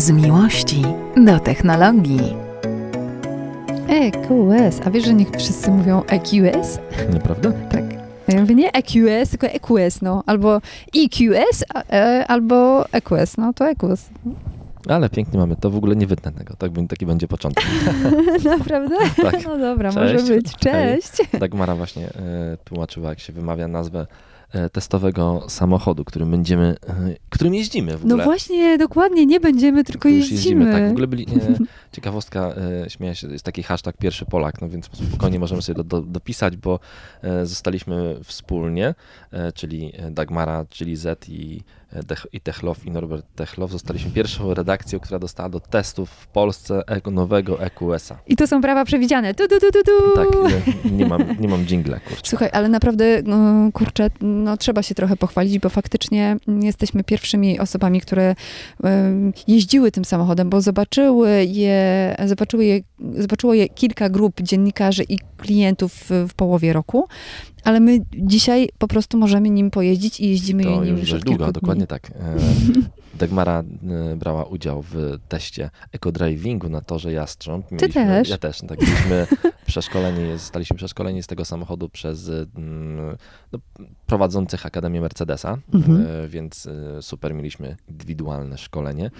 Z miłości do technologii. EQS. A wiesz, że niech wszyscy mówią EQS? Naprawdę? Tak. Ja mówię nie EQS, tylko EQS, no. Albo EQS, a, e, albo EQS, no to EQS. Ale pięknie mamy, to w ogóle nie wytnę tego, tak, taki będzie początek. Naprawdę? Tak. No dobra, Cześć. może być. Cześć. Dagmara właśnie e, tłumaczyła, jak się wymawia nazwę testowego samochodu, którym będziemy, e, którym jeździmy w No ogóle. właśnie, dokładnie, nie będziemy, tylko Już jeździmy. Tak, w ogóle byli, e, ciekawostka, e, śmieję się, jest taki hashtag pierwszy Polak, no więc spokojnie możemy sobie do, do, dopisać, bo e, zostaliśmy wspólnie, e, czyli Dagmara, czyli Z i, e, i Techlow i Norbert Techlow, zostaliśmy pierwszą redakcją, która dostała do testów w Polsce nowego EQS-a. I to są prawa przewidziane. Tu, tu, tu, tu, tu. Tak, nie, nie mam, nie mam dżingla, kurczę. Słuchaj, ale naprawdę, no, kurczę, no, trzeba się trochę pochwalić, bo faktycznie jesteśmy pierwszymi osobami, które jeździły tym samochodem, bo zobaczyły je, zobaczyły je, zobaczyło je kilka grup dziennikarzy i klientów w połowie roku, ale my dzisiaj po prostu możemy nim pojeździć i jeździmy To nim już już długo, dni. dokładnie tak. E, Dagmara e, brała udział w teście eco-drivingu na torze Jastrząb. też? Ja też. Tak, byliśmy przeszkoleni, zostaliśmy przeszkoleni z tego samochodu przez mm, no, prowadzących Akademię Mercedesa, Mhm. e, więc e, super, mieliśmy indywidualne szkolenie.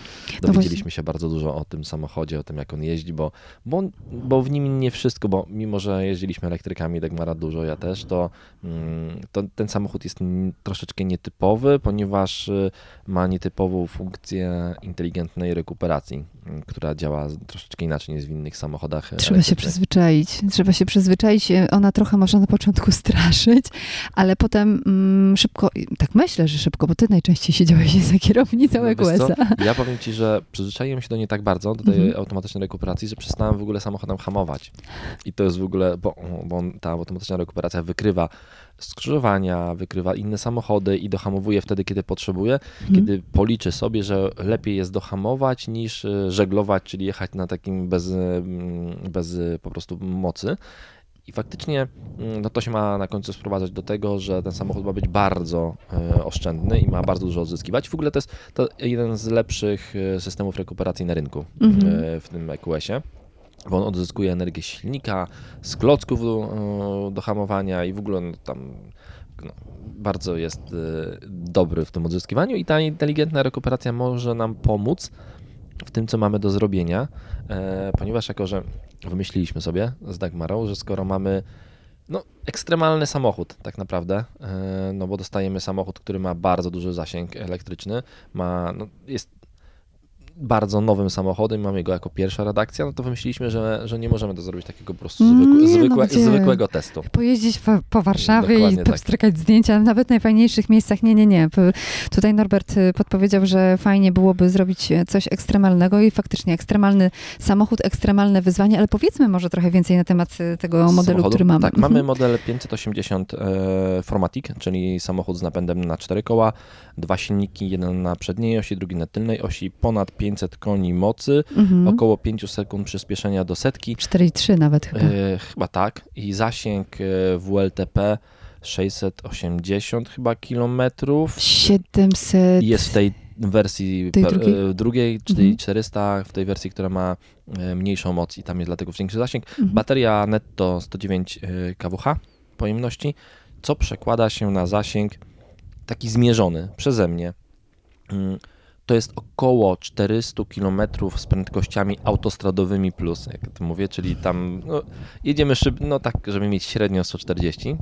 No Dowiedzieliśmy się bardzo dużo o tym samochodzie, o tym jak on jeździ, bo, bo, bo w nim nie wszystko, bo mimo, że jeździliśmy elektrykami, Dagmara dużo, ja też, to, mm, to ten samochód jest troszeczkę nietypowy, ponieważ y, ma nietypową funkcję inteligentnej rekuperacji, mm, która działa troszeczkę inaczej niż w innych samochodach Trzeba się przyzwyczaić. Trzeba się przyzwyczaić. Ona trochę może na początku straszyć, ale potem mm, szybko, tak myślę, że szybko, bo ty najczęściej siedziałeś za kierownicą No? EQS-a. Ja powiem ci, że przyzwyczaiłem się do niej tak bardzo, do tej Mhm. automatycznej rekuperacji, że przestałem w ogóle samochodem hamować. I to jest w ogóle, bo, bo ta automatyczna rekuperacja wykrywa skrzyżowania, wykrywa inne samochody i dohamowuje wtedy, kiedy potrzebuje, Mhm. kiedy policzy sobie, że lepiej jest dohamować niż y, żeglować, czyli jechać na takim bez, mm, bez y, po prostu mocy. I faktycznie mm, no to się ma na końcu sprowadzać do tego, że ten samochód ma być bardzo e, oszczędny i ma bardzo dużo odzyskiwać. W ogóle to jest to jeden z lepszych e, systemów rekuperacji na rynku Mhm. e, w tym EQS-ie. Bo on odzyskuje energię silnika, z klocków do, do hamowania i w ogóle no, tam no, bardzo jest dobry w tym odzyskiwaniu i ta inteligentna rekuperacja może nam pomóc w tym, co mamy do zrobienia, e, ponieważ jako, że wymyśliliśmy sobie z Dagmarą, że skoro mamy no, ekstremalny samochód tak naprawdę, e, no bo dostajemy samochód, który ma bardzo duży zasięg elektryczny, ma, no, jest bardzo nowym samochodem, mamy go jako pierwsza redakcja, no to wymyśliliśmy, że, że nie możemy to zrobić takiego po prostu zwykłe, Nie, no zwykłe, gdzie? zwykłego testu. Pojeździć po, po Warszawie i Dokładnie tak. powstrykać zdjęcia, nawet w najfajniejszych miejscach. Nie, nie, nie. Tutaj Norbert y, podpowiedział, że fajnie byłoby zrobić coś ekstremalnego i faktycznie ekstremalny samochód, ekstremalne wyzwanie, ale powiedzmy może trochę więcej na temat y, tego modelu, samochodu. który mamy. Tak, Mhm. mamy model 580 e, Formatic, czyli samochód z napędem na cztery koła, dwa silniki, jeden na przedniej osi, drugi na tylnej osi, ponad 500 koni mocy, Mhm. około 5 sekund przyspieszenia do setki, 4,3 nawet chyba. e, chyba tak, i zasięg e, WLTP 680 chyba kilometrów. 700. Jest w tej wersji Tej drugiej? e, drugiej, czyli Mhm. 400, w tej wersji, która ma e, mniejszą moc i tam jest dlatego większy zasięg. Mhm. Bateria netto 109 y, kWh pojemności, co przekłada się na zasięg taki zmierzony przeze mnie. To jest około 400 km z prędkościami autostradowymi plus, jak to mówię, czyli tam no, jedziemy szyb, no tak, żeby mieć średnio 140 y,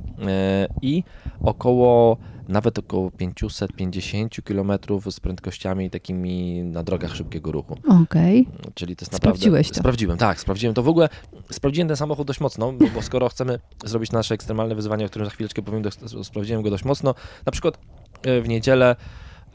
i około nawet około 550 km z prędkościami takimi na drogach szybkiego ruchu. Okej. Czyli to jest naprawdę... Sprawdziłeś to. Sprawdziłem, tak, sprawdziłem to. W ogóle sprawdziłem ten samochód dość mocno, bo, bo skoro chcemy zrobić nasze ekstremalne wyzwanie, o którym za chwileczkę powiem, to sprawdziłem go dość mocno. Na przykład e, w niedzielę,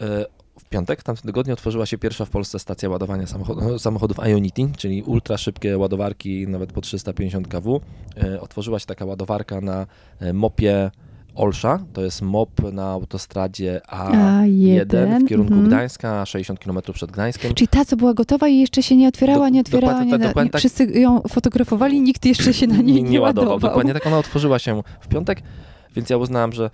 e, piątek, w tamtym tygodniu otworzyła się pierwsza w Polsce stacja ładowania samochodów, samochodów Ionity, czyli ultra szybkie ładowarki, nawet po 350 kW. E, Otworzyła się taka ładowarka na e, mopie Olsza, to jest mop na autostradzie A1 A1, w kierunku mhm. Gdańska, 60 km przed Gdańskiem. Czyli ta, co była gotowa i jeszcze się nie otwierała, Do- nie otwierała, dokładnie nie, tak, dokładnie nie, tak. wszyscy ją fotografowali, nikt jeszcze się na niej nie, ładował. Dokładnie tak ona otworzyła się w piątek, więc ja uznałem, że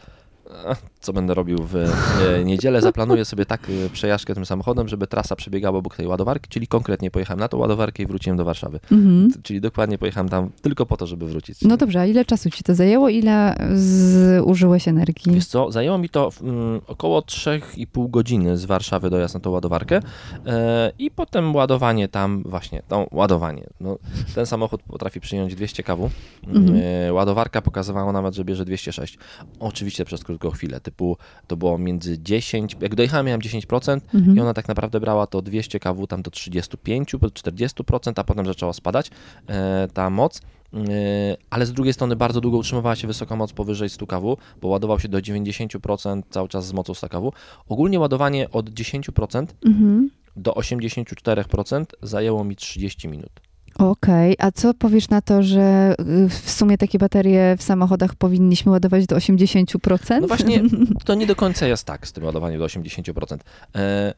co będę robił w e, niedzielę, zaplanuję sobie tak e, przejażdżkę tym samochodem, żeby trasa przebiegała obok tej ładowarki, czyli konkretnie pojechałem na tą ładowarkę i wróciłem do Warszawy. Mhm. Czyli dokładnie pojechałem tam tylko po to, żeby wrócić. No dobrze, a ile czasu ci to zajęło? Ile zużyłeś energii? Wiesz co, zajęło mi to mm, około 3,5 godziny z Warszawy dojazd na tą ładowarkę e, i potem ładowanie tam właśnie, no ładowanie. No, ten samochód potrafi przyjąć 200 kW, Mhm. ładowarka pokazywała nawet, że bierze 206. Oczywiście przez krótką chwilę, typu to było między 10, jak dojechałem miałem 10% Mhm. i ona tak naprawdę brała to 200 kW tam do 35, po 40%, a potem zaczęła spadać e, ta moc. E, Ale z drugiej strony bardzo długo utrzymywała się wysoka moc powyżej 100 kW, bo ładował się do 90% cały czas z mocą 100 kW. Ogólnie ładowanie od 10% Mhm. do 84% zajęło mi 30 minut. Okej, a co powiesz na to, że y, w sumie takie baterie w samochodach powinniśmy ładować do 80%? No właśnie, to nie do końca jest tak z tym ładowaniem do 80%. E,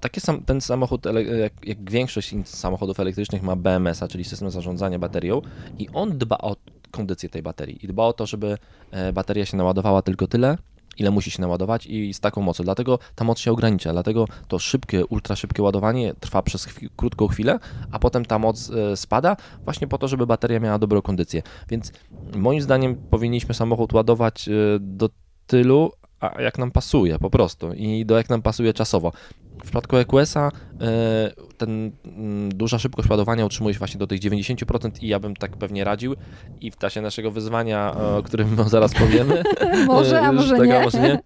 takie sam, ten samochód, jak, jak większość samochodów elektrycznych ma BMS-a, czyli system zarządzania baterią i on dba o kondycję tej baterii i dba o to, żeby e, bateria się naładowała tylko tyle, ile musi się naładować i z taką mocą. Dlatego ta moc się ogranicza, dlatego to szybkie, ultra szybkie ładowanie trwa przez chwi- krótką chwilę, a potem ta moc e, spada właśnie po to, żeby bateria miała dobrą kondycję. Więc moim zdaniem powinniśmy samochód ładować e, do tylu, jak nam pasuje po prostu i do jak nam pasuje czasowo. W przypadku EQS-a e, ten mm, duża szybkość ładowania utrzymuje się właśnie do tych 90% i ja bym tak pewnie radził i w czasie naszego wyzwania, e, o którym zaraz powiemy, może, a e, może tak, nie. A może nie.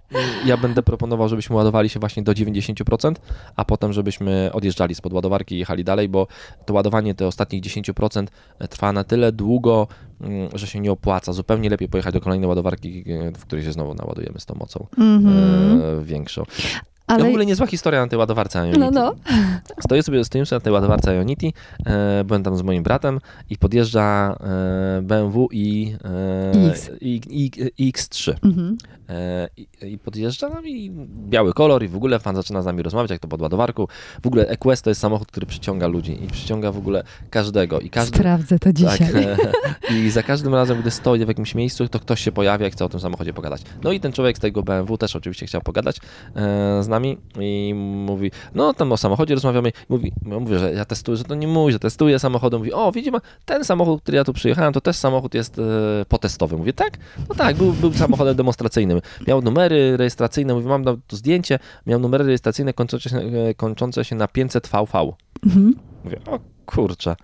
Ja będę proponował, żebyśmy ładowali się właśnie do 90%, a potem żebyśmy odjeżdżali spod ładowarki i jechali dalej, bo to ładowanie te ostatnich 10% trwa na tyle długo, mm, że się nie opłaca. Zupełnie lepiej pojechać do kolejnej ładowarki, e, w której się znowu naładujemy z tą mocą Mhm. e, większą. Ale... W ogóle niezła historia na tej ładowarce Ionity. No, no. Stoję sobie, stoimy sobie na tej ładowarce Ionity, e, byłem tam z moim bratem i podjeżdża e, BMW i, e, X. i, i, i X3. Mhm. E, I, I podjeżdża no i biały kolor i w ogóle fan zaczyna z nami rozmawiać, jak to pod ładowarką. W ogóle EQS to jest samochód, który przyciąga ludzi i przyciąga w ogóle każdego. I każdy, Sprawdzę to dzisiaj. tak, I za każdym razem, gdy stoję w jakimś miejscu, to ktoś się pojawia i chce o tym samochodzie pogadać. No i ten człowiek z tego BMW też oczywiście chciał pogadać e, z nami i mówi, no tam o samochodzie rozmawiamy. Mówi, ja mówię, że ja testuję, że to nie mój, że testuję samochody. Mówi, o widzi pan, ten samochód, który ja tu przyjechałem, to też samochód jest e, potestowy. Mówię, tak? No tak, był, był samochodem demonstracyjnym. Miał numery rejestracyjne, mówię, mam tu zdjęcie, miał numery rejestracyjne kończące się, e, kończące się na 500 VV. Mhm. Mówię, o kurczę.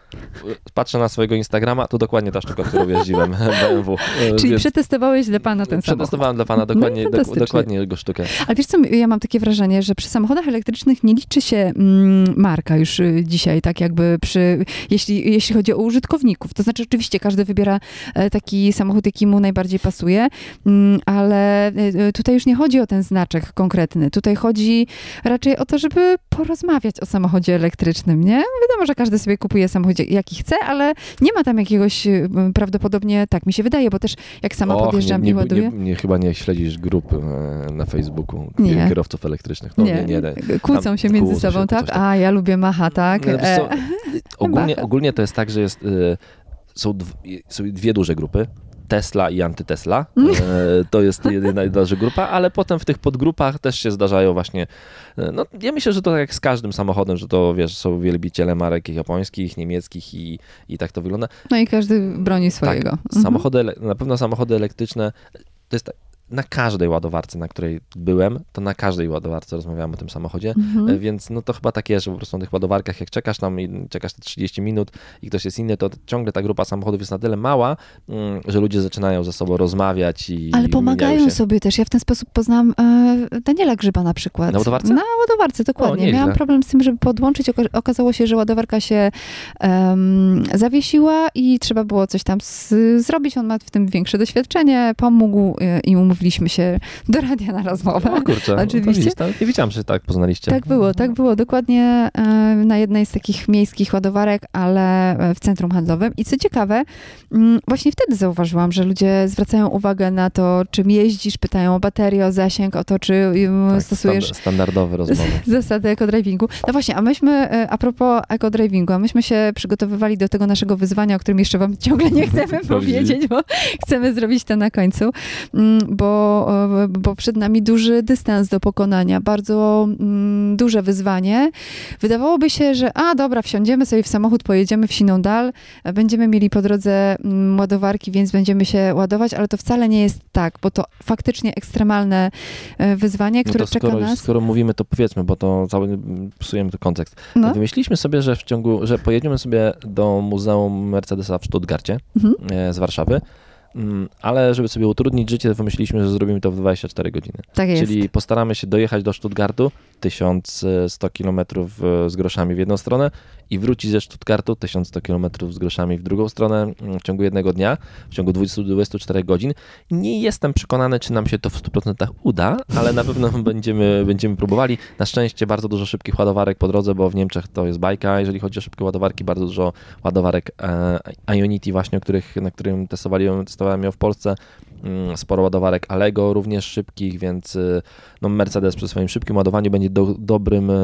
Patrzę na swojego Instagrama, to dokładnie ta sztuka, którą jeździłem, BMW. Czyli Więc przetestowałeś dla pana ten samochód. Przetestowałem dla pana dokładnie, No i dok- fantastycznie. dokładnie jego sztukę. Ale wiesz co, ja mam takie wrażenie, że przy samochodach elektrycznych nie liczy się mm, marka już y, dzisiaj, tak jakby przy, jeśli, jeśli chodzi o użytkowników. To znaczy oczywiście każdy wybiera e, taki samochód, jaki mu najbardziej pasuje, mm, ale e, tutaj już nie chodzi o ten znaczek konkretny. Tutaj chodzi raczej o to, żeby porozmawiać o samochodzie elektrycznym, nie? Wiadomo, że każdy sobie kupuje samochód jaki chce, ale nie ma tam jakiegoś y, prawdopodobnie, tak mi się wydaje, bo też jak sama Och, podjeżdżam nie, nie, i ładuję... Nie, nie, chyba nie śledzisz grup e, na Facebooku Nie. kierowców elektrycznych. No, nie, nie, nie. Kłócą Tam się między się, sobą, to tak? A, ja lubię Macha, tak? No, E, ogólnie, ogólnie to jest tak, że jest, dw, są dwie duże grupy. Tesla i antytesla. E, to jest jedna duża grupa, ale potem w tych podgrupach też się zdarzają właśnie. e, No, ja myślę, że to tak jak z każdym samochodem, że to wiesz, są wielbiciele marek japońskich, niemieckich i, i tak to wygląda. No i każdy broni swojego. Tak, samochody, na pewno samochody elektryczne, to jest tak, na każdej ładowarce, na której byłem, to na każdej ładowarce rozmawiałem o tym samochodzie, Mhm. E, więc no to chyba tak jest, że po prostu na tych ładowarkach, jak czekasz tam i czekasz te 30 minut i ktoś jest inny, to ciągle ta grupa samochodów jest na tyle mała, mm, że ludzie zaczynają ze sobą rozmawiać i Ale pomagają sobie też. Ja w ten sposób poznałam e, Daniela Grzyba na przykład. Na ładowarce? Na ładowarce, dokładnie. nieźle. Miałam problem z tym, żeby podłączyć. Oka- Okazało się, że ładowarka się em, zawiesiła i trzeba było coś tam z, zrobić. On ma w tym większe doświadczenie, pomógł e, i umówiliśmy się do radia na rozmowę. O kurczę, no Oczywiście. widzisz, nie wiedziałem, że tak poznaliście. Tak było, tak było. Dokładnie e, na jednej z takich miejskich ładowarek, ale e, w centrum handlowym. I co ciekawe, mm, właśnie wtedy zauważyłam, że ludzie zwracają uwagę na to, czym jeździsz, pytają o baterię, o zasięg, o to, czy Tak, stosujesz stand- standardowe rozmowy. zasady ekodrivingu. No właśnie, a myśmy, e, a propos ekodrivingu, a myśmy się przygotowywali do tego naszego wyzwania, o którym jeszcze wam ciągle nie chcemy powiedzieć, bo chcemy zrobić to na końcu, Mm, bo, e, bo przed nami duży dystans do pokonania, bardzo mm, duże wyzwanie. Wydawałoby się, że a dobra, wsiądziemy sobie w samochód, pojedziemy w siną dal, będziemy mieli po drodze mm, ładowarki, więc będziemy się ładować, ale to wcale nie jest tak, bo to faktycznie ekstremalne e, wyzwanie, które no skoro, czeka nas. Skoro mówimy, to powiedzmy, bo to cały psujemy to kontekst. No. Wymyśliliśmy sobie, że w ciągu, że pojedziemy sobie do Muzeum Mercedesa w Stuttgarcie Mhm. e, z Warszawy, ale żeby sobie utrudnić życie, to wymyśliliśmy, że zrobimy to w 24 godziny. Tak jest. Czyli postaramy się dojechać do Stuttgartu 1100 km z groszami w jedną stronę i wrócić ze Stuttgartu 1100 km z groszami w drugą stronę mm, w ciągu jednego dnia, w ciągu 20, 24 godzin. Nie jestem przekonany, czy nam się to w 100% uda, ale na pewno będziemy, będziemy próbowali. Na szczęście bardzo dużo szybkich ładowarek po drodze, bo w Niemczech to jest bajka, jeżeli chodzi o szybkie ładowarki, bardzo dużo ładowarek e, Ionity właśnie, których, na którym testowali, testowałem ją w Polsce. Mm, Sporo ładowarek Allego również szybkich, więc y, no Mercedes przy swoim szybkim ładowaniu będzie do, dobrym e,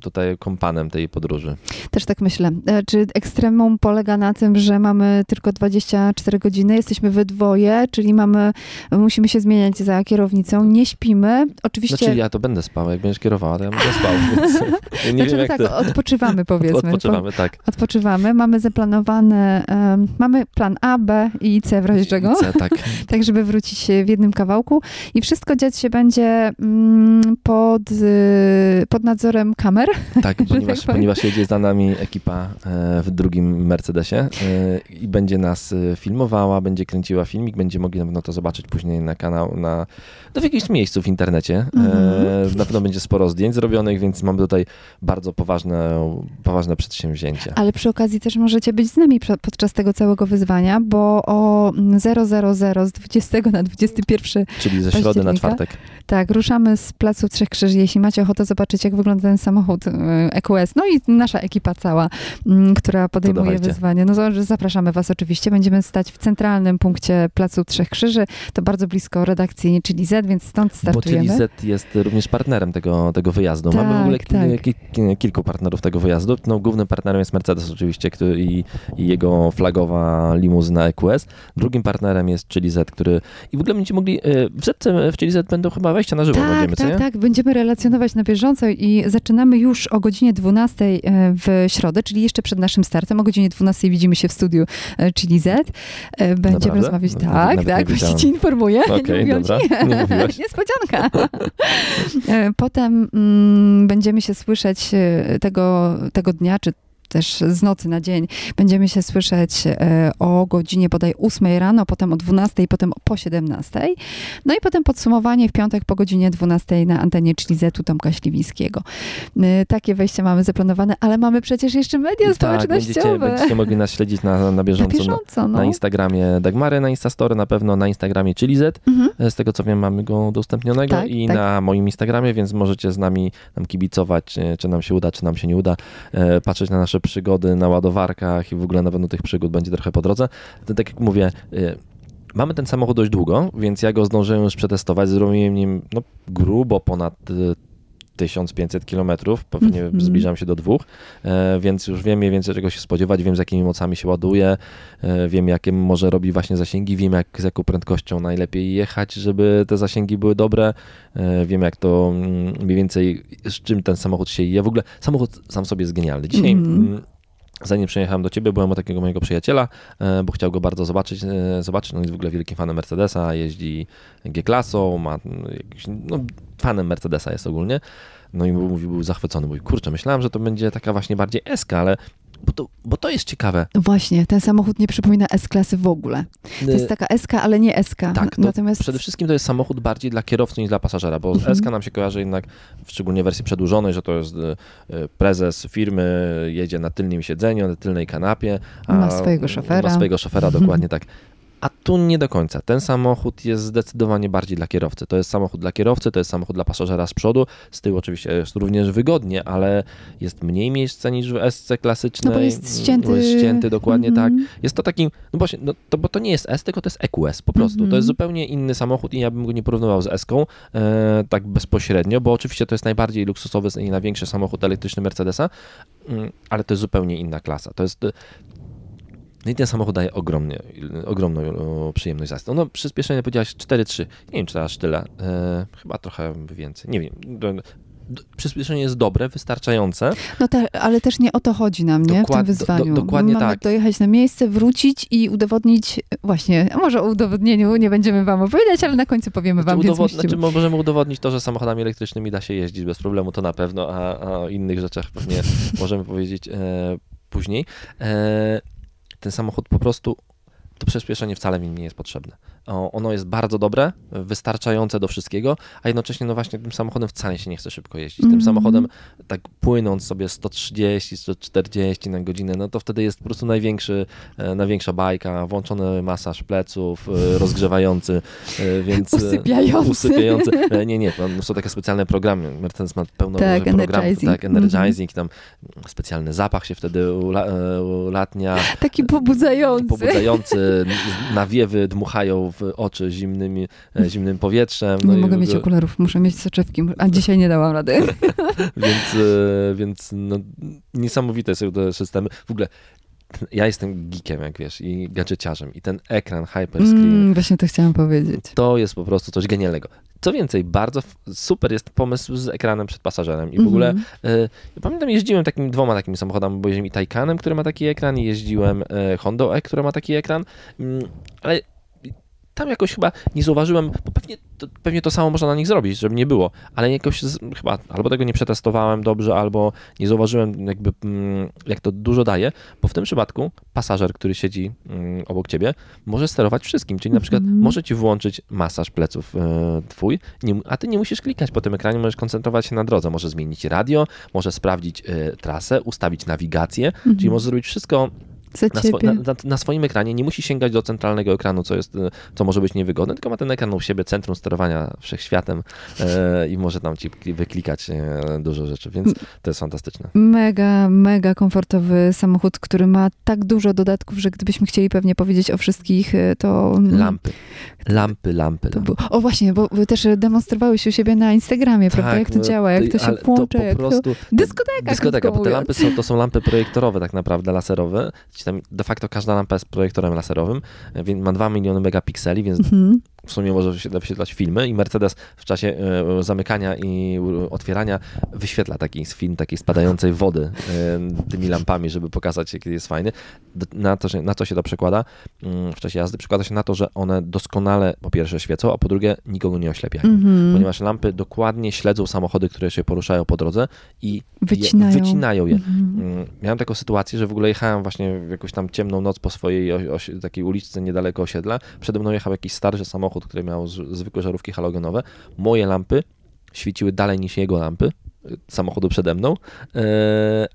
tutaj kompanem tej podróży. Też tak myślę. E, Czy ekstremum polega na tym, że mamy tylko 24 godziny, jesteśmy we dwoje, czyli mamy, musimy się zmieniać za kierownicą, nie śpimy. Oczywiście. Znaczy ja to będę spał, jak będziesz kierowała, to ja będę spał, więc ja nie Znaczy, wiem no tak, to... odpoczywamy powiedzmy. Odpoczywamy, tak. Po, odpoczywamy, mamy zaplanowane, em, mamy plan A, B i C w razie czego, C, tak. tak żeby wrócić w jednym kawałku i wszystko dziać się będzie mm, pod, y, pod nadzorem kamer. Tak, tak ponieważ, powiem. ponieważ jedzie za nami ekipa e, w drugim Mercedesie e, i będzie nas e, filmowała, będzie kręciła filmik, będzie mogli na pewno to zobaczyć później na kanał, na, no w jakimś miejscu w internecie. Mhm. Na pewno będzie sporo zdjęć zrobionych, więc mamy tutaj bardzo poważne, poważne przedsięwzięcie. Ale przy okazji też możecie być z nami podczas tego całego wyzwania, bo o mm, 000 z 20 na 21 Czyli ze środy na czwartek. Tak, ruszamy z Placu Trzech Krzyży. Jeśli macie ochotę zobaczyć, jak wygląda ten samochód EQS, no i nasza ekipa cała, mm, która podejmuje wyzwanie, no zapraszamy was oczywiście. Będziemy stać w centralnym punkcie Placu Trzech Krzyży. To bardzo blisko redakcji Czyli Z, więc stąd Bo startujemy. Czyli Z jest również partnerem tego, tego wyjazdu. Mamy w ogóle Tak, tak. ki- ki- kilku partnerów tego wyjazdu. No, głównym partnerem jest Mercedes oczywiście który, i, i jego flagowa limuzyna EQS. Drugim partnerem jest Czyli Z, który... I w ogóle będziecie mogli... e, W Zetce w Czyli Z będą chyba wejścia na żywo Tak, będziemy, tak, tak. Będziemy relacjonować na bieżąco i zaczynamy już o godzinie 12 w środę, czyli jeszcze przed naszym startem. O godzinie 12 widzimy się w studiu e, Chili Z. E, Będziemy Naprawdę? rozmawiać. Nawet- Tak, tak, nie właśnie ci informuję. Okej, nie dobra. ci. Nie mówiłaś. Niespodzianka. E, Potem mm, będziemy się słyszeć tego, tego dnia, czy też z nocy na dzień. Będziemy się słyszeć e, o godzinie bodaj 8 rano, potem o 12 i potem po 17. No i potem podsumowanie w piątek po godzinie 12 na antenie Czlizetu Tomka Śliwińskiego. E, Takie wejście mamy zaplanowane, ale mamy przecież jeszcze media tak, społecznościowe. będziecie, będziecie mogli nas śledzić na, na bieżąco. Na, bieżąco, no. na Instagramie Dagmary, na Instastory na pewno, na Instagramie Czyli Z. Mhm. E, Z tego co wiem, mamy go udostępnionego Tak, i tak. na moim Instagramie, więc możecie z nami nam kibicować, czy nam się uda, czy nam się nie uda, patrzeć na nasze przygody na ładowarkach i w ogóle na pewno tych przygód będzie trochę po drodze. To tak jak mówię, e, mamy ten samochód dość długo, więc ja go zdążyłem już przetestować, zrobiłem nim no, grubo ponad e, 1500 km, pewnie Mhm. zbliżam się do dwóch, e, więc już wiem mniej więcej czego się spodziewać, wiem z jakimi mocami się ładuje, e, wiem jakie może robi właśnie zasięgi, wiem jak, z jaką prędkością najlepiej jechać, żeby te zasięgi były dobre, e, wiem jak to mm, mniej więcej, z czym ten samochód się je. W ogóle samochód sam sobie jest genialny. Dzisiaj Mhm. mm, Zanim przyjechałem do ciebie, byłem u takiego mojego przyjaciela, e, bo chciał go bardzo zobaczyć. e, zobaczyć. No jest w ogóle wielkim fanem Mercedesa, jeździ G-klasą, ma mm, jakiś, no, fanem Mercedesa jest ogólnie. No i mówi, był zachwycony. Mówi, kurczę, myślałem, że to będzie taka właśnie bardziej SK, ale bo to, bo to jest ciekawe. Właśnie, ten samochód nie przypomina S-klasy w ogóle. To jest taka SK, ale nie SK. Tak, to Natomiast przede wszystkim to jest samochód bardziej dla kierowcy niż dla pasażera, bo Mhm. SK nam się kojarzy jednak, szczególnie w wersji przedłużonej, że to jest e, e, prezes firmy, jedzie na tylnym siedzeniu, na tylnej kanapie. a Ma swojego szofera. Ma swojego szofera, dokładnie tak. A tu nie do końca. Ten samochód jest zdecydowanie bardziej dla kierowcy. To jest samochód dla kierowcy, to jest samochód dla pasażera z przodu. Z tyłu oczywiście jest również wygodnie, ale jest mniej miejsca niż w SC klasycznej. no bo jest ścięty. Bo jest ścięty, dokładnie tak. Mhm. Jest to taki, no właśnie, no to, bo to nie jest S, tylko to jest EQS po prostu. Mhm. To jest zupełnie inny samochód i ja bym go nie porównywał z S-ką e, tak bezpośrednio, bo oczywiście to jest najbardziej luksusowy i największy samochód elektryczny Mercedesa, mm, ale to jest zupełnie inna klasa. To jest, No i ten samochód daje ogromnie, ogromną przyjemność jazdy. No przyspieszenie powiedziałaś 4-3. Nie wiem, czy aż tyle. E, chyba trochę więcej. Nie wiem. Przyspieszenie jest dobre, wystarczające. No te, ale też nie o to chodzi nam, nie? Dokład, w tym wyzwaniu. Do, do, dokładnie Mamy tak. dojechać na miejsce, wrócić i udowodnić, właśnie, a może o udowodnieniu nie będziemy wam opowiadać, ale na końcu powiemy znaczy, wam, udowod- znaczy, Możemy udowodnić to, że samochodami elektrycznymi da się jeździć bez problemu, to na pewno, a, a o innych rzeczach pewnie możemy powiedzieć e, później. E, ten samochód po prostu, to przyspieszenie wcale mi nie jest potrzebne. Ono jest bardzo dobre, wystarczające do wszystkiego, a jednocześnie no właśnie tym samochodem wcale się nie chce szybko jeździć. Mm -hmm. Tym samochodem tak płynąc sobie 130, 140 na godzinę, no to wtedy jest po prostu największy, e, największa bajka, włączony masaż pleców, e, rozgrzewający, e, więc... Usypiający. Usypiający. Nie, nie, są takie specjalne programy. Mercedes ma pełno tak, programów, tak, energizing, mm -hmm. tam specjalny zapach się wtedy ula, ulatnia. Taki pobudzający. Pobudzający, nawiewy dmuchają w oczy zimnymi, e, zimnym powietrzem. No nie mogę mieć okularów, muszę mieć soczewki, a dzisiaj nie dałam rady. więc e, więc no, niesamowite są te systemy. W ogóle ja jestem geekiem, jak wiesz, i gadżeciarzem. I ten ekran hyperscreen. Mm, właśnie to chciałam powiedzieć. To jest po prostu coś genialnego. Co więcej, bardzo super jest pomysł z ekranem przed pasażerem. I w mm -hmm. ogóle y, pamiętam, jeździłem takimi dwoma takimi samochodami, bo jeździłem i Taycanem, który ma taki ekran, i jeździłem y, Honda E, który ma taki ekran. Y, ale tam jakoś chyba nie zauważyłem, bo pewnie to, pewnie to samo można na nich zrobić, żeby nie było, ale jakoś z, chyba albo tego nie przetestowałem dobrze, albo nie zauważyłem jakby mm, jak to dużo daje, bo w tym przypadku pasażer, który siedzi mm, obok ciebie, może sterować wszystkim, czyli na przykład mm może ci włączyć masaż pleców e, twój, a ty nie musisz klikać po tym ekranie, możesz koncentrować się na drodze, może zmienić radio, może sprawdzić e, trasę, ustawić nawigację, mm czyli możesz zrobić wszystko na, swo na, na, na, swoim ekranie nie musi sięgać do centralnego ekranu, co, jest, co może być niewygodne, tylko ma ten ekran u siebie, centrum sterowania wszechświatem e, i może tam ci wyklikać e, dużo rzeczy, więc to jest fantastyczne. Mega, mega komfortowy samochód, który ma tak dużo dodatków, że gdybyśmy chcieli pewnie powiedzieć o wszystkich, e, to... Lampy. Lampy, lampy, lampy. O właśnie, bo też demonstrowałeś u siebie na Instagramie, tak, prawda? Jak to no, działa, jak to się włącza, to jak prostu, to... Dyskoteka, Dyskoteka, bo te lampy są, to są lampy projektorowe tak naprawdę, laserowe tam de facto każda lampa jest projektorem laserowym, więc ma 2 miliony megapikseli, więc mhm w sumie może wyświetlać filmy i Mercedes w czasie e, zamykania i otwierania wyświetla taki film takiej spadającej wody e, tymi lampami, żeby pokazać, jaki jest fajny. Na, to, na co się to przekłada mm, w czasie jazdy? Przekłada się na to, że one doskonale po pierwsze świecą, a po drugie nikogo nie oślepiają, mm -hmm. ponieważ lampy dokładnie śledzą samochody, które się poruszają po drodze i wycinają je. Wycinają je. Mm -hmm. Miałem taką sytuację, że w ogóle jechałem właśnie jakąś tam ciemną noc po swojej takiej uliczce niedaleko osiedla. Przede mną jechał jakiś starszy samochód, który miał zwykłe żarówki halogenowe, moje lampy świeciły dalej niż jego lampy samochodu przede mną, yy,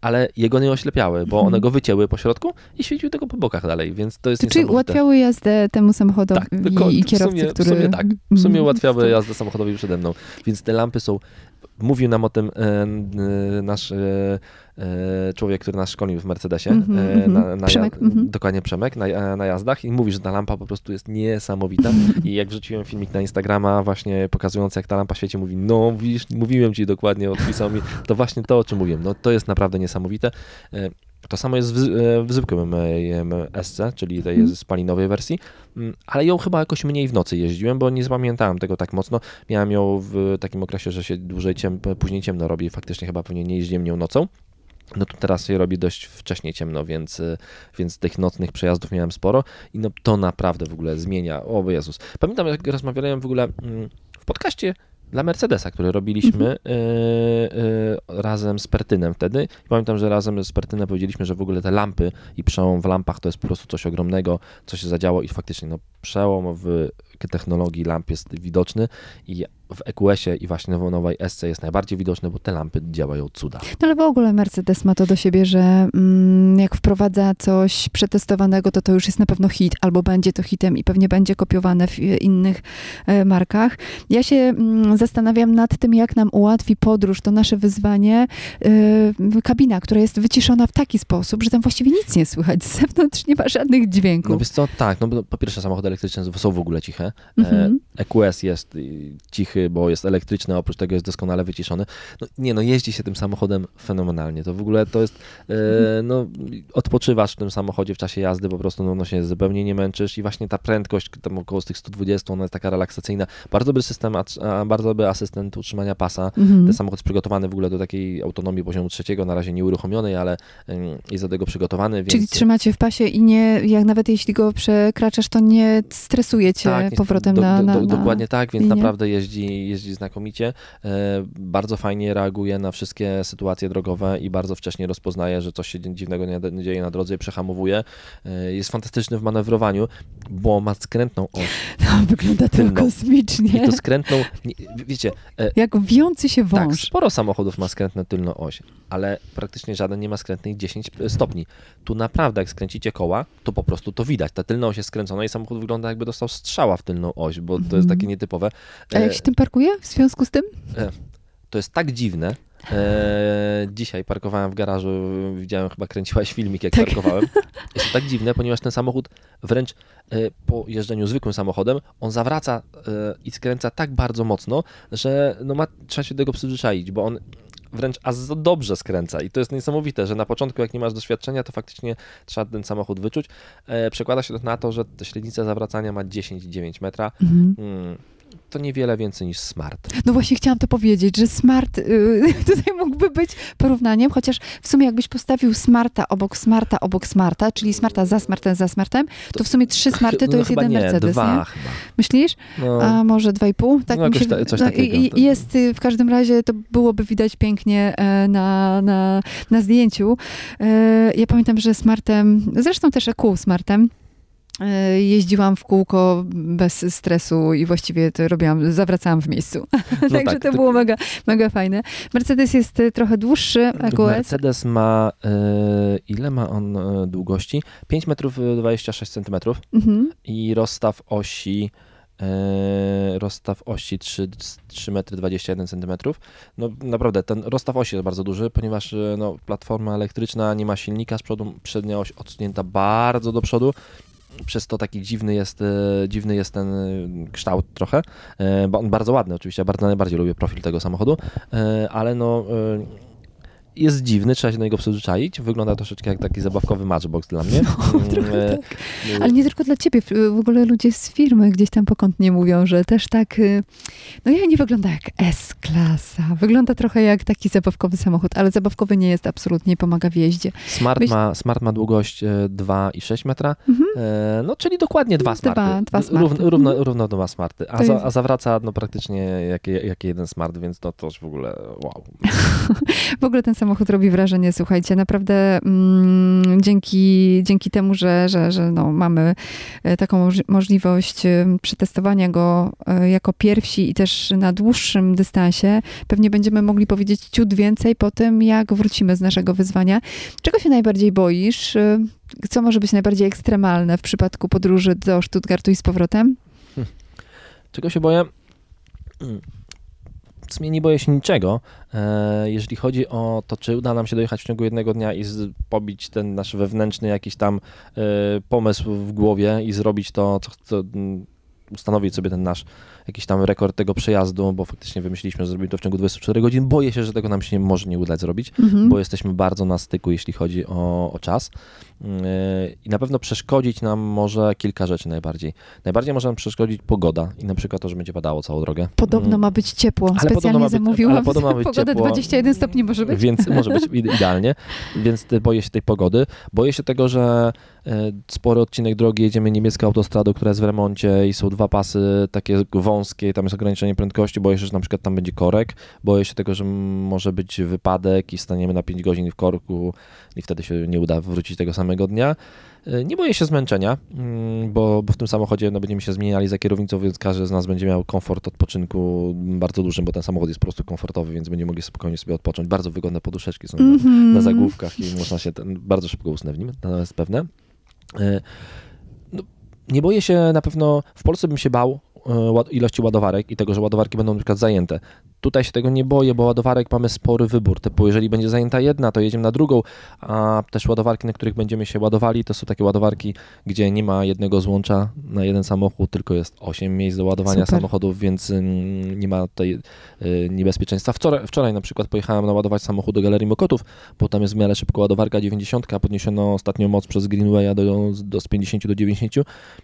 ale jego nie oślepiały, bo one mhm. go wycięły po środku i świeciły tego po bokach dalej, więc to jest to Czyli ułatwiały jazdę temu samochodowi tak, i kierowcy, w sumie, który... W sumie tak, w sumie ułatwiały jazdę samochodowi przede mną, więc te lampy są Mówił nam o tym e, nasz e, e, człowiek, który nas szkolił w Mercedesie, mm -hmm, na, na Przemek. Ja, mm -hmm. dokładnie Przemek, na, na jazdach i mówi, że ta lampa po prostu jest niesamowita i jak wrzuciłem filmik na Instagrama właśnie pokazujący jak ta lampa świeci, mówi, no widzisz, mówiłem ci dokładnie, odpisał mi, to właśnie to, o czym mówiłem, no to jest naprawdę niesamowite. To samo jest w, e, w zwykłym SC, czyli tej mm. spalinowej wersji, mm, ale ją chyba jakoś mniej w nocy jeździłem, bo nie zapamiętałem tego tak mocno. Miałem ją w takim okresie, że się dłużej ciem, później ciemno robi i faktycznie chyba pewnie nie jeździłem nią nocą. No to teraz się robi dość wcześnie ciemno, więc, e, więc tych nocnych przejazdów miałem sporo i no to naprawdę w ogóle zmienia. O Jezus. Pamiętam jak rozmawiałem w ogóle mm, w podcaście dla Mercedesa, który robiliśmy y, y, razem z Pertynem wtedy. I pamiętam, że razem z Pertynem powiedzieliśmy, że w ogóle te lampy i przełom w lampach to jest po prostu coś ogromnego, co się zadziało i faktycznie no, przełom w technologii lamp jest widoczny i w EQS-ie i właśnie w nowej SC jest najbardziej widoczne, bo te lampy działają cuda. No ale w ogóle Mercedes ma to do siebie, że mm, jak wprowadza coś przetestowanego, to to już jest na pewno hit, albo będzie to hitem i pewnie będzie kopiowane w innych e, markach. Ja się mm, zastanawiam nad tym, jak nam ułatwi podróż, to nasze wyzwanie, e, kabina, która jest wyciszona w taki sposób, że tam właściwie nic nie słychać, z zewnątrz nie ma żadnych dźwięków. No wiesz co, tak, no po pierwsze samochody elektryczne są w ogóle ciche, fajne. Mhm. EQS jest y, cichy, bo jest elektryczny, oprócz tego jest doskonale wyciszony. No, nie no, jeździ się tym samochodem fenomenalnie. To w ogóle to jest, e, no, odpoczywasz w tym samochodzie w czasie jazdy, po prostu no, no się zupełnie nie męczysz i właśnie ta prędkość, tam około z tych 120, ona jest taka relaksacyjna. Bardzo dobry system, a, bardzo dobry asystent utrzymania pasa. Mhm. Ten samochód jest przygotowany w ogóle do takiej autonomii poziomu trzeciego, na razie nieuruchomionej, ale jest do tego przygotowany, więc... Czyli trzymacie w pasie i nie, jak nawet jeśli go przekraczasz, to nie stresuje cię Tak, powrotem do, na, do, na, do, na... Dokładnie tak, więc linię. naprawdę jeździ, jeździ znakomicie. E, bardzo fajnie reaguje na wszystkie sytuacje drogowe i bardzo wcześnie rozpoznaje, że coś się dziwnego nie dzieje na drodze i przehamowuje. E, jest fantastyczny w manewrowaniu, bo ma skrętną oś. No, wygląda to kosmicznie. I to skrętną, wiecie, e, Jak wijący się tak, wąż. sporo samochodów ma skrętną tylną oś, ale praktycznie żaden nie ma skrętnej 10 stopni. Tu naprawdę, jak skręcicie koła, to po prostu to widać. Ta tylna oś jest skręcona i samochód wygląda jakby dostał strzała w tylną oś, bo to jest Mhm. takie nietypowe. A jak się tym parkuje w związku z tym? to jest tak dziwne. E, dzisiaj parkowałem w garażu, widziałem, chyba kręciłaś filmik, jak Tak. parkowałem. Jest to tak dziwne, ponieważ ten samochód wręcz e, po jeżdżeniu zwykłym samochodem, on zawraca e, i skręca tak bardzo mocno, że no ma, trzeba się do tego przyzwyczaić, bo on wręcz aż dobrze skręca i to jest niesamowite, że na początku jak nie masz doświadczenia, to faktycznie trzeba ten samochód wyczuć. E, przekłada się to na to, że ta średnica zawracania ma 10,9 metra. Mhm. Mm, to niewiele więcej niż Smart. No właśnie chciałam to powiedzieć, że smart y, tutaj mógłby być porównaniem, chociaż w sumie jakbyś postawił smarta obok smarta obok smarta, czyli smarta za smartem za smartem, to w sumie trzy smarty to no, jest jeden nie, Mercedes, dwa nie? chyba. Myślisz? No, A może dwa i pół? Tak No, mi się, ta- coś no, takiego. i- i Jest y, w każdym razie, to byłoby widać pięknie e, na, na, na zdjęciu. E, Ja pamiętam, że smartem, zresztą też EQ smartem, jeździłam w kółko bez stresu i właściwie to robiłam, zawracałam w miejscu. Także tak, to było mega, mega fajne. Mercedes jest e, trochę dłuższy, EQS. Mercedes ma, e, ile ma on e, długości? 5 metrów e, 26 centymetrów Mhm. i rozstaw osi e, rozstaw osi 3, 3 metry 21 centymetrów. No naprawdę, ten rozstaw osi jest bardzo duży, ponieważ e, no, platforma elektryczna nie ma silnika z przodu, przednia oś odsunięta bardzo do przodu. Przez to taki dziwny jest, e, dziwny jest ten e, kształt trochę, e, bo on bardzo ładny oczywiście, ja bardzo najbardziej lubię profil tego samochodu, ale no jest dziwny, trzeba się do niego przyzwyczaić. Wygląda troszeczkę jak taki zabawkowy matchbox dla mnie. No, Mm, trochę e, tak. e, Ale nie tylko dla ciebie, w ogóle ludzie z firmy gdzieś tam pokątnie mówią, że też tak, y, no ja nie wygląda jak S-klasa, wygląda trochę jak taki zabawkowy samochód, ale zabawkowy nie jest absolutnie, pomaga w jeździe. Smart, Myśl- ma, Smart ma długość e, 2,6 metra, Mhm. e, no czyli dokładnie dwa Dwa- smarty. dwa smarty. Równo, równo, Mhm. równo dwa smarty. A, za, a zawraca no, praktycznie jak, jak jeden smart, więc no to już w ogóle wow. W ogóle ten samochód robi wrażenie, słuchajcie, naprawdę mm, dzięki, dzięki temu, że, że, że no, mamy e, taką moż- możliwość przetestowania go e, jako pierwsi i też na dłuższym dystansie, pewnie będziemy mogli powiedzieć ciut więcej po tym, jak wrócimy z naszego wyzwania. Czego się najbardziej boisz? E, Co może być najbardziej ekstremalne w przypadku podróży do Stuttgartu i z powrotem? Czego się boję? W sumie nie boję się niczego. E, jeżeli chodzi o to, czy uda nam się dojechać w ciągu jednego dnia i pobić ten nasz wewnętrzny jakiś tam e, pomysł w głowie i zrobić to, co, co ustanowić sobie ten nasz jakiś tam rekord tego przejazdu, bo faktycznie wymyśliliśmy, że zrobimy to w ciągu 24 godzin. Boję się, że tego nam się może nie udać zrobić Mhm. bo jesteśmy bardzo na styku, jeśli chodzi o, o czas. Yy, I na pewno przeszkodzić nam może kilka rzeczy najbardziej. Najbardziej może nam przeszkodzić pogoda i na przykład to, że będzie padało całą drogę. Podobno Mm, ma być ciepło. Ale podobno Specjalnie być- zamówiłam ale podobno ma być pogodę ciepło. 21 stopni może być. Więc może być ide- idealnie, więc boję się tej pogody. Boję się tego, że e, spory odcinek drogi jedziemy niemiecką autostradą, która jest w remoncie i są dwa pasy takie wąskie, tam jest ograniczenie prędkości. Boję się, że na przykład tam będzie korek. Boję się tego, że może być wypadek i staniemy na 5 godzin w korku i wtedy się nie uda wrócić tego samego dnia. E, Nie boję się zmęczenia, mm, bo, bo w tym samochodzie no, będziemy się zmieniali za kierownicą, więc każdy z nas będzie miał komfort odpoczynku bardzo dużym, bo ten samochód jest po prostu komfortowy, więc będziemy mogli spokojnie sobie odpocząć. Bardzo wygodne poduszeczki są na, Mhm. na zagłówkach i można się ten, bardzo szybko usnę w nim, to jest pewne. E, No, nie boję się na pewno, w Polsce bym się bał ilości ładowarek i tego, że ładowarki będą na przykład zajęte. Tutaj się tego nie boję, bo ładowarek mamy spory wybór, typu jeżeli będzie zajęta jedna, to jedziemy na drugą, a też ładowarki, na których będziemy się ładowali, to są takie ładowarki, gdzie nie ma jednego złącza na jeden samochód, tylko jest 8 miejsc do ładowania Super. samochodów, więc mm, nie ma tutaj y, niebezpieczeństwa. Wczoraj, wczoraj na przykład pojechałem naładować samochód do Galerii Mokotów, bo tam jest w miarę szybko ładowarka 90, a podniesiono ostatnią moc przez Greenwaya do, do z 50 do 90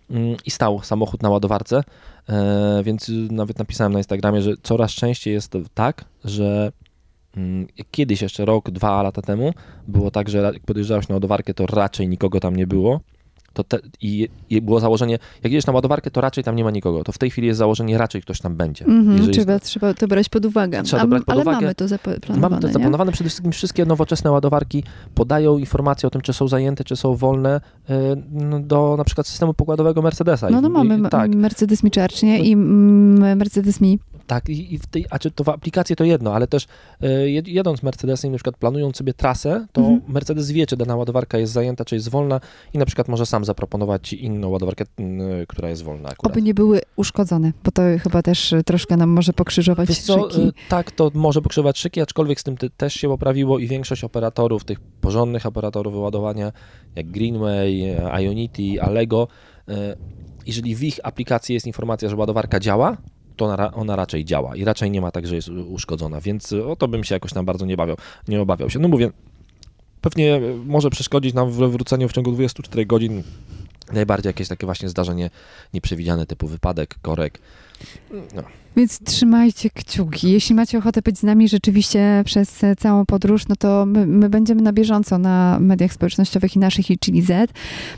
mm, i stał samochód na ładowarce, e, więc nawet napisałem na Instagramie, że coraz częściej jest tak, że mm, kiedyś jeszcze rok, dwa lata temu było tak, że jak podjeżdżałeś na ładowarkę, to raczej nikogo tam nie było. To te, i, I było założenie, jak jedziesz na ładowarkę, to raczej tam nie ma nikogo. To w tej chwili jest założenie, raczej ktoś tam będzie. Mhm, Jeżeli trzeba, jest- trzeba to brać pod uwagę. Trzeba A- to brać pod ale uwagę. mamy to zaplanowane, Mamy to nie? zaplanowane. Przede wszystkim wszystkie nowoczesne ładowarki podają informacje o tym, czy są zajęte, czy są wolne e, no, do na przykład systemu pokładowego Mercedesa. No, no I- mamy i, tak, Mercedes Mi Czercznie i mm, Mercedes Mi. Tak. I, i w tej, a czy to w aplikacji to jedno, ale też e, jed- jedąc Mercedesem, na przykład planując sobie trasę, to Mhm. Mercedes wie, czy dana ładowarka jest zajęta, czy jest wolna i na przykład może sam zaproponować ci inną ładowarkę, m, która jest wolna akurat. Oby nie były uszkodzone, bo to chyba też y, troszkę nam może pokrzyżować Wiesz co, szyki. tak, to może pokrzywać szyki, aczkolwiek z tym te- też się poprawiło i większość operatorów, tych porządnych operatorów wyładowania, jak Greenway, e, Ionity, Allego, e, jeżeli w ich aplikacji jest informacja, że ładowarka działa, to ona, ona raczej działa i raczej nie ma tak, że jest uszkodzona, więc y, o to bym się jakoś tam bardzo nie bawiał, nie obawiał się. No mówię, pewnie może przeszkodzić nam w wróceniu w ciągu 24 godzin najbardziej jakieś takie właśnie zdarzenie nieprzewidziane typu wypadek, korek. No. Więc trzymajcie kciuki. Jeśli macie ochotę być z nami rzeczywiście przez całą podróż, no to my, my będziemy na bieżąco na mediach społecznościowych i naszych i Chili Z.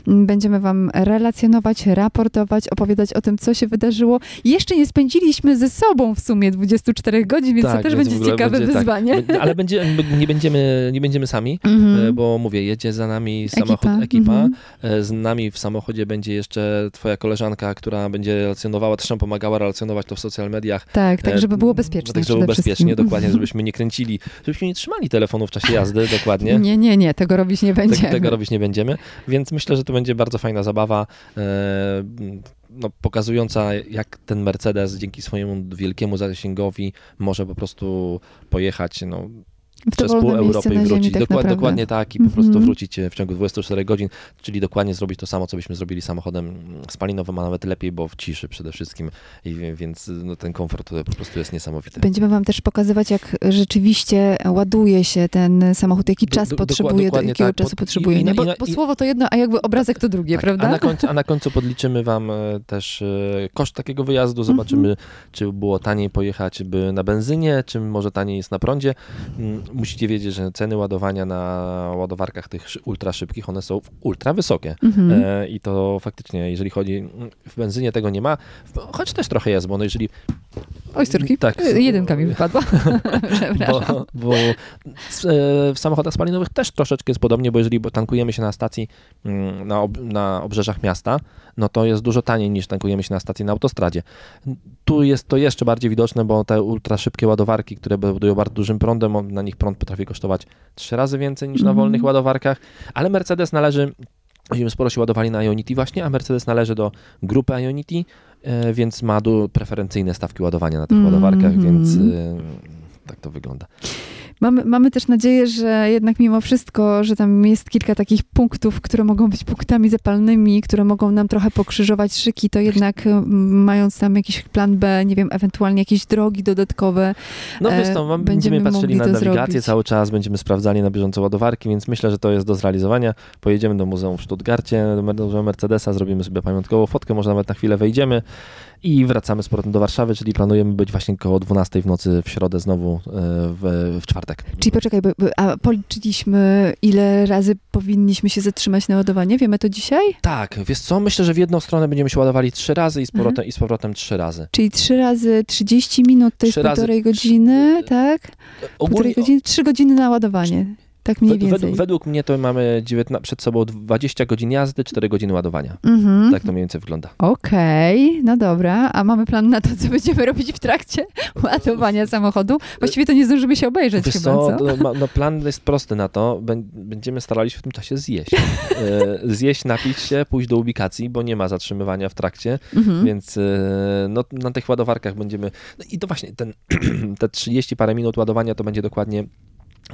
Będziemy wam relacjonować, raportować, opowiadać o tym, co się wydarzyło. Jeszcze nie spędziliśmy ze sobą w sumie 24 godzin, więc to też Tak, więc będzie ciekawe będzie tak. wyzwanie. Be- Ale będzie, nie, będziemy, nie będziemy sami, Mhm. e, bo mówię, jedzie za nami samochód, Ekipa, ekipa. mhm. E, Z nami w samochodzie będzie jeszcze twoja koleżanka, która będzie relacjonowała, też nam pomagała relacjonować to w social mediach. Tak, tak, E, żeby było bezpiecznie. Tak, żeby było bezpiecznie, wszystkim. dokładnie, żebyśmy nie kręcili, żebyśmy nie trzymali telefonu w czasie jazdy, dokładnie. Nie, nie, nie, tego robić nie Tego, będziemy. tego robić nie będziemy, więc myślę, że to będzie bardzo fajna zabawa, e, no, pokazująca jak ten Mercedes dzięki swojemu wielkiemu zasięgowi może po prostu pojechać no, przez pół Europy i wrócić. tak Dokład, dokładnie tak i po Mhm. prostu wrócić w ciągu 24 godzin, czyli dokładnie zrobić to samo, co byśmy zrobili samochodem spalinowym, a nawet lepiej, bo w ciszy przede wszystkim, I, więc no, ten komfort po prostu jest niesamowity. Będziemy wam też pokazywać, jak rzeczywiście ładuje się ten samochód, jaki czas do- potrzebuje, do jakiego tak. czasu Pod- potrzebuje. i- nie? Bo, i- słowo to jedno, a jakby obrazek to drugie, Tak, prawda? A na, końcu, a na końcu podliczymy wam e, też e, koszt takiego wyjazdu, zobaczymy, Mhm. czy było taniej pojechać by na benzynie, czy może taniej jest na prądzie. Musicie wiedzieć, że ceny ładowania na ładowarkach tych ultra szybkich, one są ultra wysokie. Mhm. E, I to faktycznie, jeżeli chodzi, mm, w benzynie tego nie ma, choć też trochę jest, bo no jeżeli... Oj, córki, Tak. jedynka mi wypadła. Przepraszam. Bo, bo w, e, w samochodach spalinowych też troszeczkę jest podobnie, bo jeżeli tankujemy się na stacji mm, na, ob, na obrzeżach miasta, no to jest dużo taniej niż tankujemy się na stacji na autostradzie. Tu jest to jeszcze bardziej widoczne, bo te ultra szybkie ładowarki, które budują bardzo dużym prądem, na nich prąd potrafi kosztować trzy razy więcej niż na Mhm. wolnych ładowarkach, ale Mercedes należy Myśmy sporo się ładowali na Ionity właśnie, a Mercedes należy do grupy Ionity, e, więc ma du- preferencyjne stawki ładowania na tych Mhm. ładowarkach, więc e, tak to wygląda. Mamy, mamy też nadzieję, że jednak mimo wszystko, że tam jest kilka takich punktów, które mogą być punktami zapalnymi, które mogą nam trochę pokrzyżować szyki, to jednak y, mając tam jakiś plan B, nie wiem, ewentualnie jakieś drogi dodatkowe. No E, wiesz co, mam- będziemy patrzyli na nawigację zrobić. cały czas, będziemy sprawdzali na bieżąco ładowarki, więc myślę, że to jest do zrealizowania. Pojedziemy do muzeum w Stuttgarcie, do Mercedesa, zrobimy sobie pamiątkową fotkę, może nawet na chwilę wejdziemy i wracamy z powrotem do Warszawy, czyli planujemy być właśnie koło 12 w nocy w środę znowu e, w, w czwartek. Czyli poczekaj, bo, a policzyliśmy, ile razy powinniśmy się zatrzymać na ładowanie? Wiemy to dzisiaj? Tak, wiesz co, myślę, że w jedną stronę będziemy się ładowali trzy razy i z powrotem, i z powrotem trzy razy. Czyli trzy razy 30 minut to jest razy- półtorej godziny, tak? Półtorej Ogólnie, godziny, trzy godziny na ładowanie. Tak mniej więcej. Według, według mnie to mamy 19, przed sobą 20 godzin jazdy, 4 godziny ładowania. Mhm. Tak to mniej więcej wygląda. Okej, no dobra. A mamy plan na to, co będziemy robić w trakcie ładowania samochodu? Właściwie to nie zdążymy się obejrzeć Wiesz chyba, co, no, no plan jest prosty na to. Bę- Będziemy starali się w tym czasie zjeść. E, zjeść, napić się, pójść do ubikacji, bo nie ma zatrzymywania w trakcie, Mhm. więc e, no, na tych ładowarkach będziemy... No i to właśnie, ten, te 30 parę minut ładowania to będzie dokładnie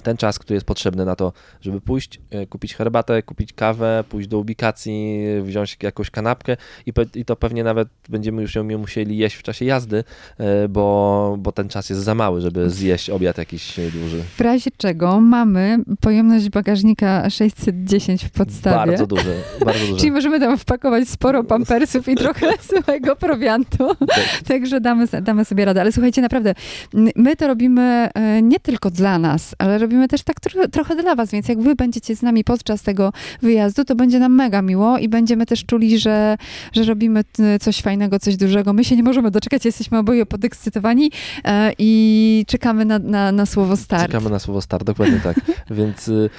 ten czas, który jest potrzebny na to, żeby pójść, e, kupić herbatę, kupić kawę, pójść do ubikacji, wziąć jakąś kanapkę i, pe- i to pewnie nawet będziemy już ją musieli jeść w czasie jazdy, e, bo, bo ten czas jest za mały, żeby zjeść obiad jakiś duży. W razie czego mamy pojemność bagażnika 610 w podstawie. Bardzo duży, bardzo duży. Czyli możemy tam wpakować sporo pampersów i trochę suchego prowiantu. Tak. Także damy, damy sobie radę. Ale słuchajcie, naprawdę, my to robimy e, nie tylko dla nas, ale robimy też tak tro, trochę dla was, więc jak wy będziecie z nami podczas tego wyjazdu, to będzie nam mega miło i będziemy też czuli, że, że robimy t- coś fajnego, coś dużego. My się nie możemy doczekać, jesteśmy oboje podekscytowani e, i czekamy na, na, na słowo start. Czekamy na słowo start, dokładnie tak. Więc y,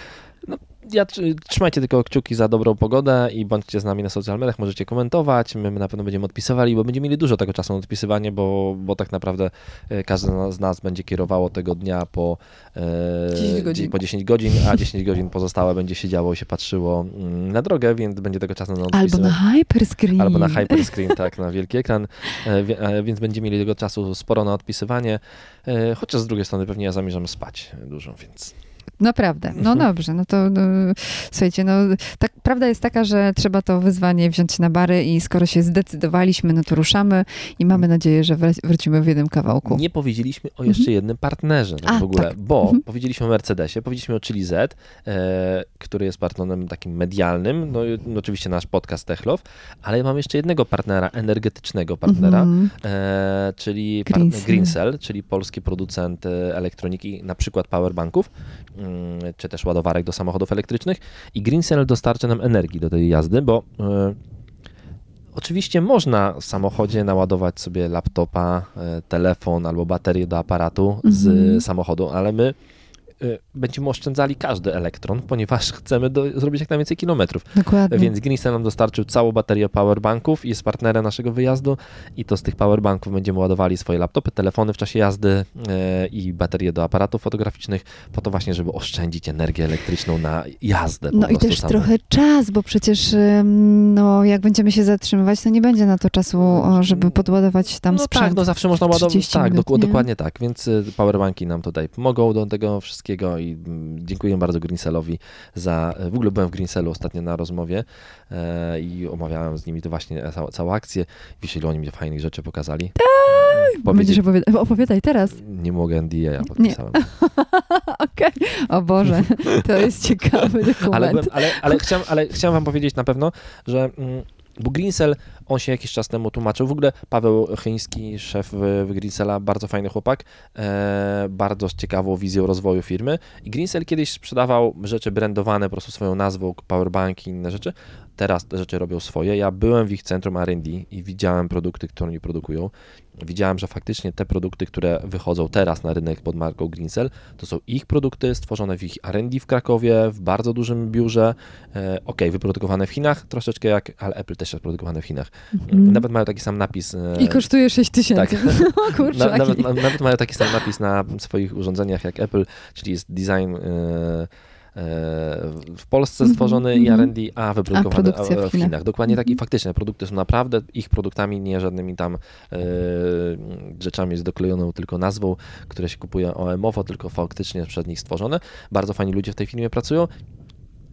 no, ja, tr- trzymajcie tylko kciuki za dobrą pogodę i bądźcie z nami na social mediach, możecie komentować, my, na pewno będziemy odpisywali, bo będziemy mieli dużo tego czasu na odpisywanie, bo, bo tak naprawdę e, każdy z nas będzie kierowało tego dnia po, e, 10 godzin. po 10 godzin, a 10 godzin pozostałe będzie siedziało i się patrzyło mm, na drogę, więc będzie tego czasu na Albo odpisywanie. na hyperscreen. Albo na hyperscreen, tak, na wielki ekran, e, e, więc będziemy mieli tego czasu sporo na odpisywanie, e, chociaż z drugiej strony pewnie ja zamierzam spać dużo, więc Naprawdę. No Mhm. dobrze, no to no, słuchajcie, no tak, prawda jest taka, że trzeba to wyzwanie wziąć na bary i skoro się zdecydowaliśmy, no to ruszamy i mamy nadzieję, że wrócimy w jednym kawałku. nie powiedzieliśmy o jeszcze jednym partnerze tak A, w ogóle, tak. bo Mhm. powiedzieliśmy o Mercedesie, powiedzieliśmy o Chili Z, e, który jest partnerem takim medialnym, no, i- no oczywiście nasz podcast Techlow, ale mam jeszcze jednego partnera, energetycznego partnera, Mhm. e, czyli partner Greencell, czyli polski producent e, elektroniki, na przykład powerbanków, czy też ładowarek do samochodów elektrycznych i Greencell dostarcza nam energii do tej jazdy, bo e, oczywiście można w samochodzie naładować sobie laptopa, e, telefon albo baterię do aparatu z Mhm. samochodu, ale my będziemy oszczędzali każdy elektron, ponieważ chcemy do, zrobić jak najwięcej kilometrów. Dokładnie. Więc Greencell nam dostarczył całą baterię powerbanków i jest partnerem naszego wyjazdu i to z tych powerbanków będziemy ładowali swoje laptopy, telefony w czasie jazdy e, i baterie do aparatów fotograficznych po to właśnie, żeby oszczędzić energię elektryczną na jazdę No i też samą. trochę czas, bo przecież no, jak będziemy się zatrzymywać, to nie będzie na to czasu, o, żeby podładować tam no sprzęt. tak, no zawsze można ładować. 30 Tak, minut, dokładnie tak. Więc y, powerbanki nam tutaj pomogą do tego wszystkiego i mm, dziękuję bardzo Greencellowi za. W ogóle byłem w Greencellu ostatnio na rozmowie e, i omawiałem z nimi to właśnie całą, całą akcję. Wiesz, ile oni mi fajnych rzeczy pokazali. Tak! Będziesz opowiadać, opowiadaj teraz. Nie mogę NDA, ja podpisałem. Okej. O Boże, to jest ciekawy dokument. Ale, byłem, ale, ale, chciałem, ale chciałem wam powiedzieć na pewno, że mm, bo Greencell, on się jakiś czas temu tłumaczył. W ogóle Paweł Chyński, szef Greencella, bardzo fajny chłopak, e, bardzo z ciekawą wizją rozwoju firmy. I Greencell kiedyś sprzedawał rzeczy brandowane po prostu swoją nazwą, powerbanki i inne rzeczy. Teraz te rzeczy robią swoje. Ja byłem w ich centrum R&D i widziałem produkty, które oni produkują. Widziałem, że faktycznie te produkty, które wychodzą teraz na rynek pod marką Greencell, to są ich produkty stworzone w ich R&D w Krakowie, w bardzo dużym biurze. E, ok, wyprodukowane w Chinach, troszeczkę jak, ale Apple też jest produkowane w Chinach. Mhm. Nawet mają taki sam napis. e, I kosztuje 6 tysięcy. tak. O kurczę. na, nawet, na, nawet mają taki sam napis na swoich urządzeniach jak Apple, czyli jest design e, e, w Polsce Mhm, stworzony i mhm. R&D, a wyprodukowany produkcja w w Chinach. Chinach. Dokładnie tak i Mhm. faktycznie produkty są naprawdę ich produktami, nie żadnymi tam e, rzeczami z doklejoną tylko nazwą, które się kupuje OM-owo, tylko faktycznie przez nich stworzone. Bardzo fajni ludzie w tej firmie pracują.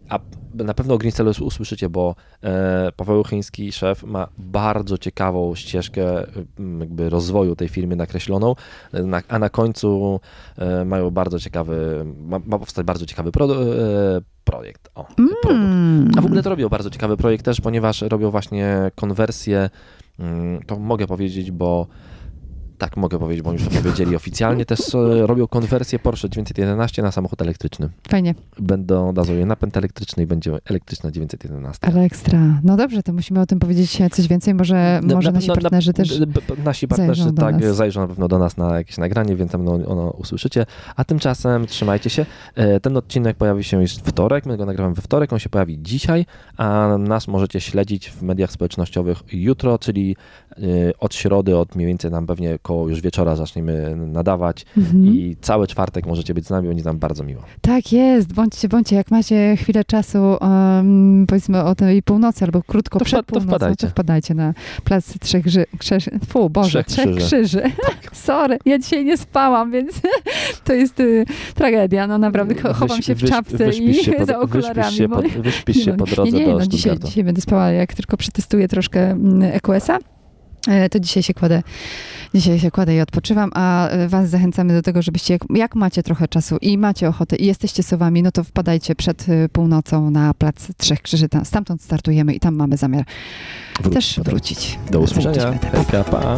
A na pewno o Greencellu usłyszycie, bo e, Paweł Chyński, szef, ma bardzo ciekawą ścieżkę jakby rozwoju tej firmy nakreśloną, e, a na końcu e, mają bardzo ciekawy, ma, ma powstać bardzo ciekawy pro, projekt. O, produkt. Mm. A w ogóle to robią bardzo ciekawy projekt też, ponieważ robią właśnie konwersję, mm, to mogę powiedzieć, bo Tak, mogę powiedzieć, bo już powiedzieli oficjalnie. Też e, robią konwersję Porsche 911 na samochód elektryczny. Fajnie. Będą, dadzą je napęd elektryczny i będzie elektryczna 911. Ale ekstra. No dobrze, to musimy o tym powiedzieć coś więcej. Może, No, może na nasi pewno- partnerzy na- też... Nasi partnerzy zajrzą tak nas. zajrzą na pewno do nas na jakieś nagranie, więc tam ono, ono usłyszycie. A tymczasem trzymajcie się. E, Ten odcinek pojawi się już wtorek. My go nagrywamy we wtorek, on się pojawi dzisiaj, a nas możecie śledzić w mediach społecznościowych jutro, czyli e, od środy, od mniej więcej tam pewnie koło już wieczora zaczniemy nadawać Mhm. i cały czwartek możecie być z nami, będzie nam bardzo miło. Tak jest, bądźcie, bądźcie. Jak macie chwilę czasu, um, powiedzmy o tej północy albo krótko To przed wpa- to północą, wpadajcie. to wpadajcie na plac Trzech Ży... Krzyży... Fu, Boże, Trzech Trzech, Krzyży. Krzyży. Sorry, ja dzisiaj nie spałam, więc to jest y, tragedia. No naprawdę, cho- chowam Wyś- się w czapce i się po- za okularami. Wyśpisz się bo- po, wyśpisz się No, po drodze nie, nie, do no dzisiaj, dzisiaj będę spała, jak tylko przetestuję troszkę mm, EQS-a, to dzisiaj się kładę, dzisiaj się kładę i odpoczywam, a e, was zachęcamy do tego, żebyście, jak, jak macie trochę czasu i macie ochotę i jesteście sowami, no to wpadajcie przed e, północą na plac Trzech Krzyży, tam, stamtąd startujemy i tam mamy zamiar Wróć też potem. wrócić. Do usłyszenia. Hejka, pa.